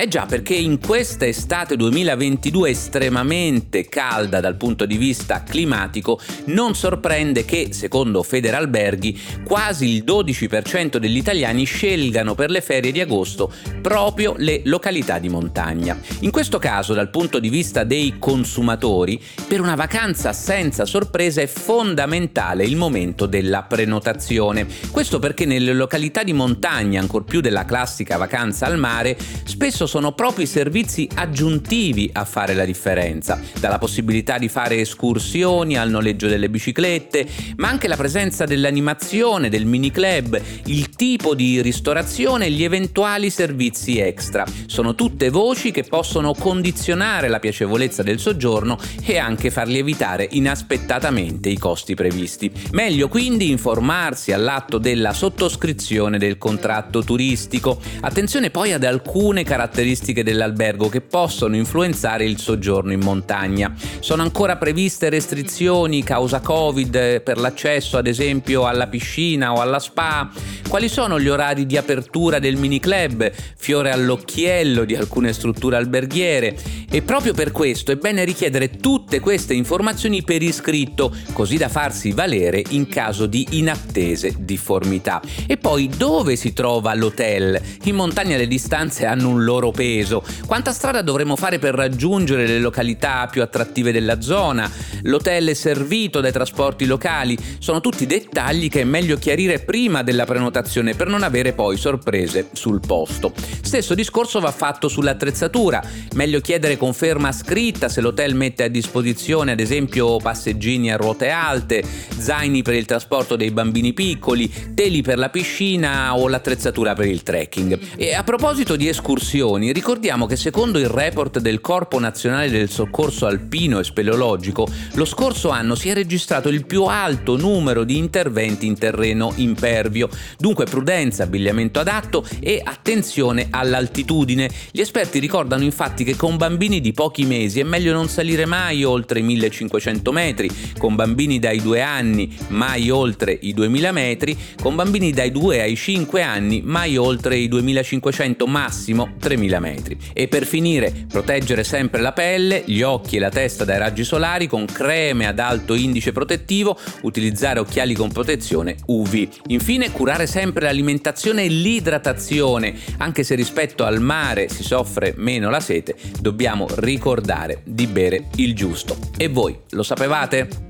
Eh già, perché in questa estate 2022 estremamente calda dal punto di vista climatico, non sorprende che, secondo Federalberghi, quasi il 12% degli italiani scelgano per le ferie di agosto proprio le località di montagna. In questo caso, dal punto di vista dei consumatori, per una vacanza senza sorpresa è fondamentale il momento della prenotazione. Questo perché nelle località di montagna, ancor più della classica vacanza al mare, spesso sono proprio i servizi aggiuntivi a fare la differenza, dalla possibilità di fare escursioni al noleggio delle biciclette, ma anche la presenza dell'animazione, del mini club, il tipo di ristorazione e gli eventuali servizi extra. Sono tutte voci che possono condizionare la piacevolezza del soggiorno e anche far lievitare inaspettatamente i costi previsti. Meglio quindi informarsi all'atto della sottoscrizione del contratto turistico. Attenzione poi ad alcune caratteristiche dell'albergo che possono influenzare il soggiorno in montagna. Sono ancora previste restrizioni causa Covid per l'accesso ad esempio alla piscina o alla spa? Quali sono gli orari di apertura del mini club, fiore all'occhiello di alcune strutture alberghiere? E proprio per questo è bene richiedere tutte queste informazioni per iscritto, così da farsi valere in caso di inattese difformità. E poi dove si trova l'hotel? In montagna le distanze hanno un loro peso. Quanta strada dovremo fare per raggiungere le località più attrattive della zona? L'hotel è servito dai trasporti locali? Sono tutti dettagli che è meglio chiarire prima della prenotazione per non avere poi sorprese sul posto. Stesso discorso va fatto sull'attrezzatura. Meglio chiedere conferma scritta se l'hotel mette a disposizione ad esempio passeggini a ruote alte, zaini per il trasporto dei bambini piccoli, teli per la piscina o l'attrezzatura per il trekking. E a proposito di escursioni, ricordiamo che secondo il report del Corpo Nazionale del Soccorso Alpino e Speleologico, lo scorso anno si è registrato il più alto numero di interventi in terreno impervio. Dunque prudenza, abbigliamento adatto e attenzione all'altitudine. Gli esperti ricordano infatti che con bambini di pochi mesi è meglio non salire mai oltre i 1500 metri, con bambini dai 2 anni mai oltre i 2000 metri, con bambini dai 2 ai 5 5 anni mai oltre i 2500 massimo 3000 metri. E per finire, proteggere sempre la pelle, gli occhi e la testa dai raggi solari con creme ad alto indice protettivo, utilizzare occhiali con protezione UV. Infine, curare sempre l'alimentazione e l'idratazione, anche se rispetto al mare si soffre meno la sete, dobbiamo ricordare di bere il giusto. E voi lo sapevate?